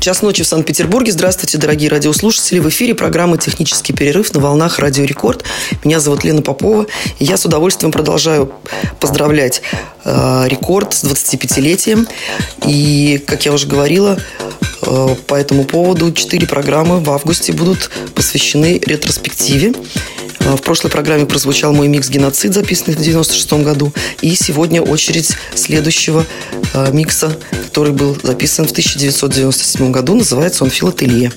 Час ночи в Санкт-Петербурге. Здравствуйте, дорогие радиослушатели. В эфире программы «Технический перерыв» на волнах «Радио Рекорд». Меня зовут Лена Попова. И я с удовольствием продолжаю поздравлять э, «Рекорд» с 25-летием. И, как я уже говорила, э, по этому поводу четыре программы в августе будут посвящены ретроспективе. Э, в прошлой программе прозвучал мой микс «Геноцид», записанный в 96 году. И сегодня очередь следующего э, микса, который был записан в 1997 году. Называется он «Филателия».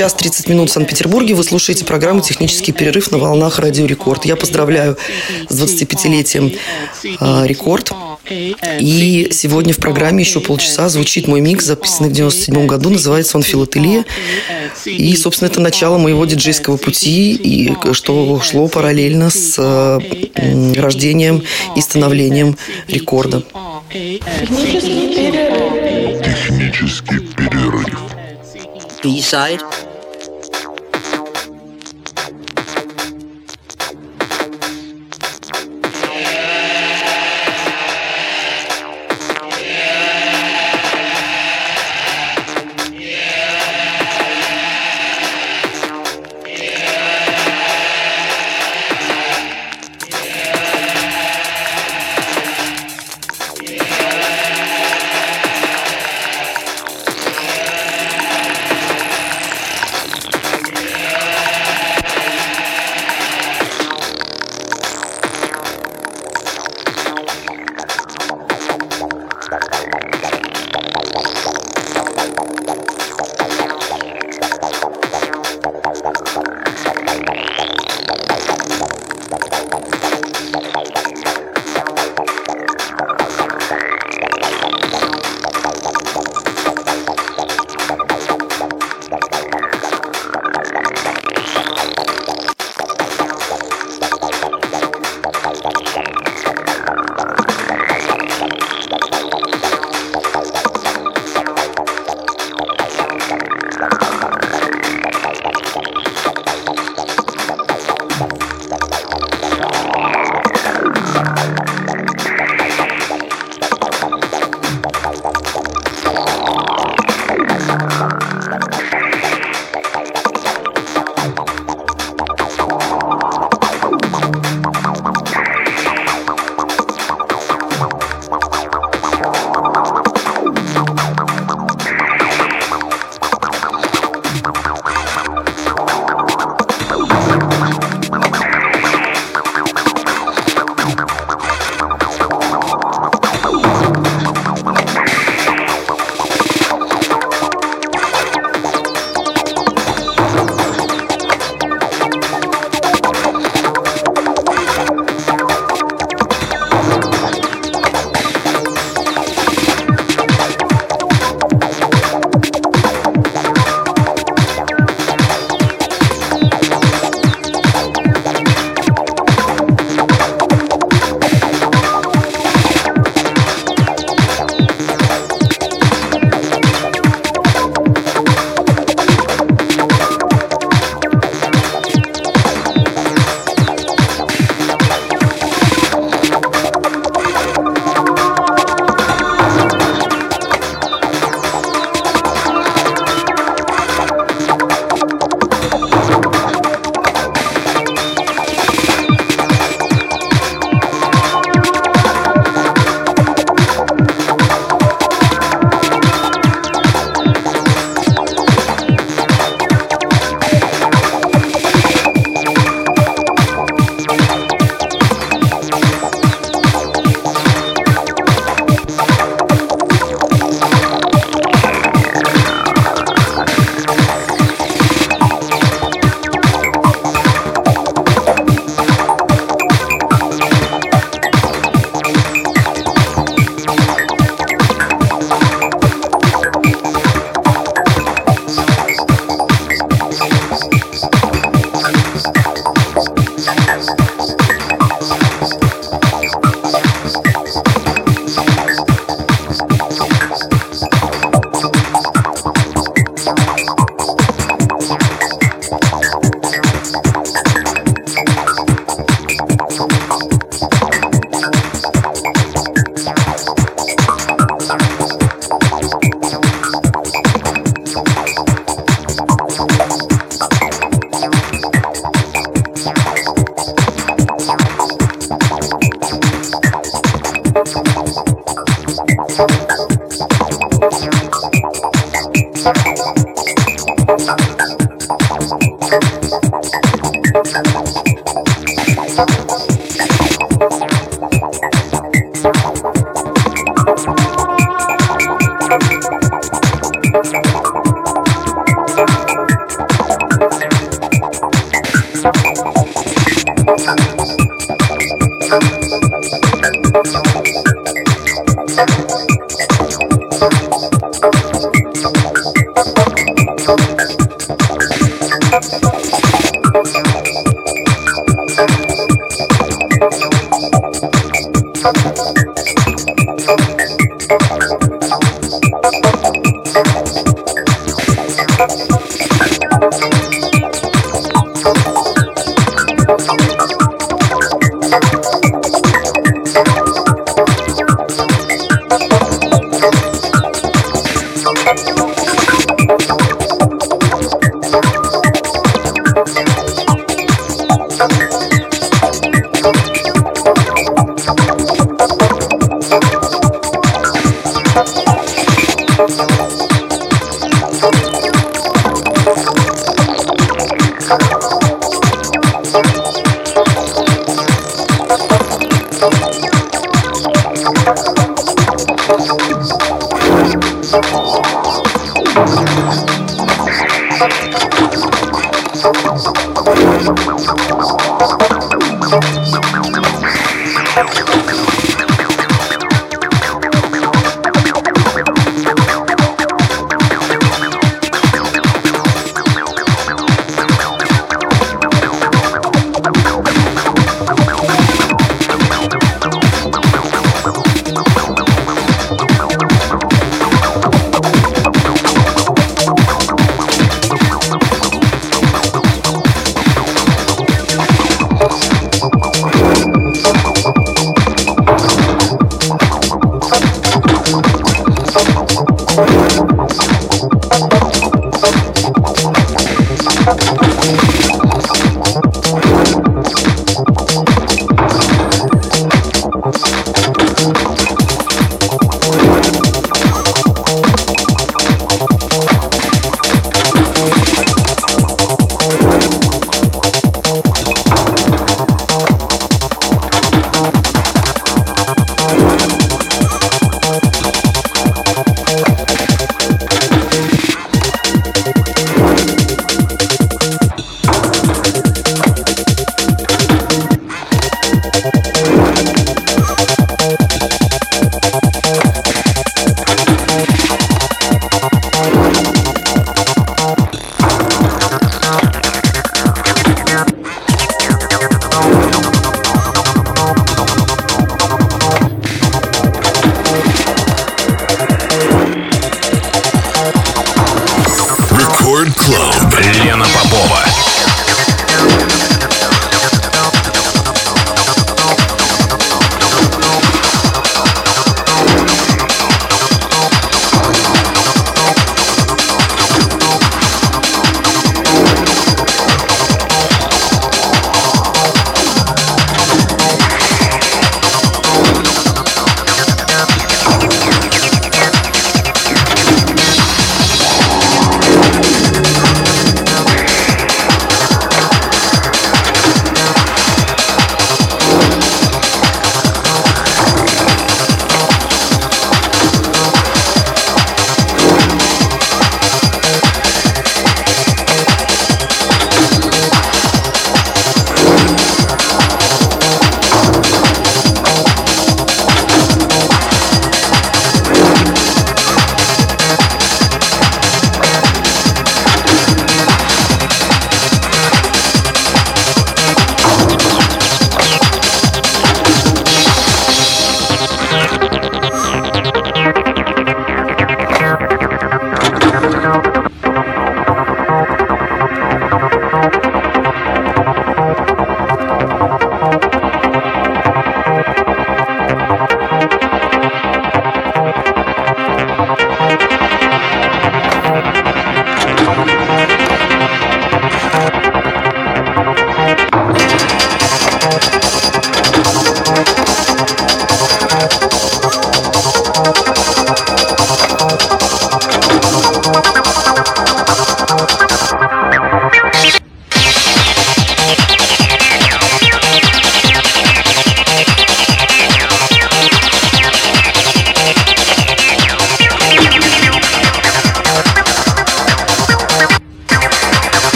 Час 30 минут в Санкт-Петербурге. Вы слушаете программу «Технический перерыв» на волнах Радио Рекорд. Я поздравляю с 25-летием э, Рекорд. И сегодня в программе еще полчаса звучит мой микс, записанный в 97 году. Называется он «Филателия». И, собственно, это начало моего диджейского пути, и что шло параллельно с э, рождением и становлением рекорда. Технический перерыв. Технический перерыв. B-side.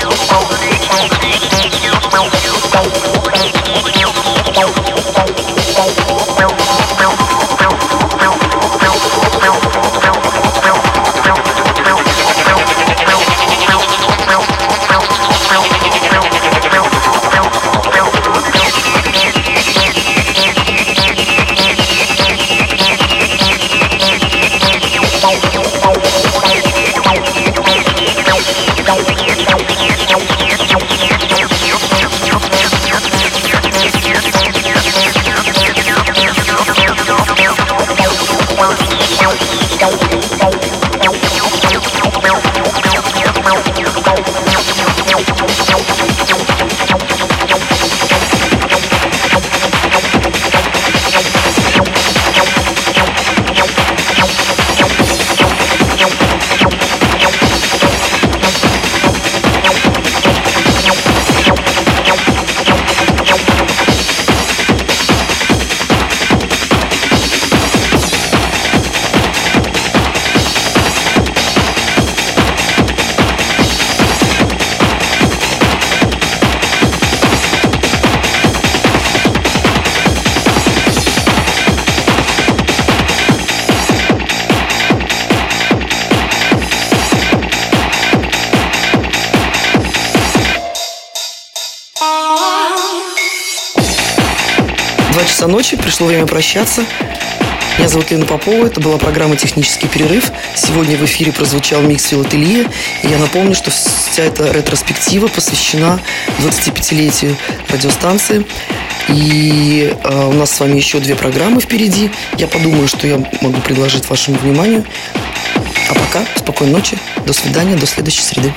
Часа ночи, пришло время прощаться. Меня зовут Лена Попова, это была программа «Технический перерыв». Сегодня в эфире прозвучал микс «Филателия». И я напомню, что вся эта ретроспектива посвящена 25-летию радиостанции. И э, у нас с вами еще две программы впереди. Я подумаю, что я могу предложить вашему вниманию. А пока, спокойной ночи, до свидания, до следующей среды.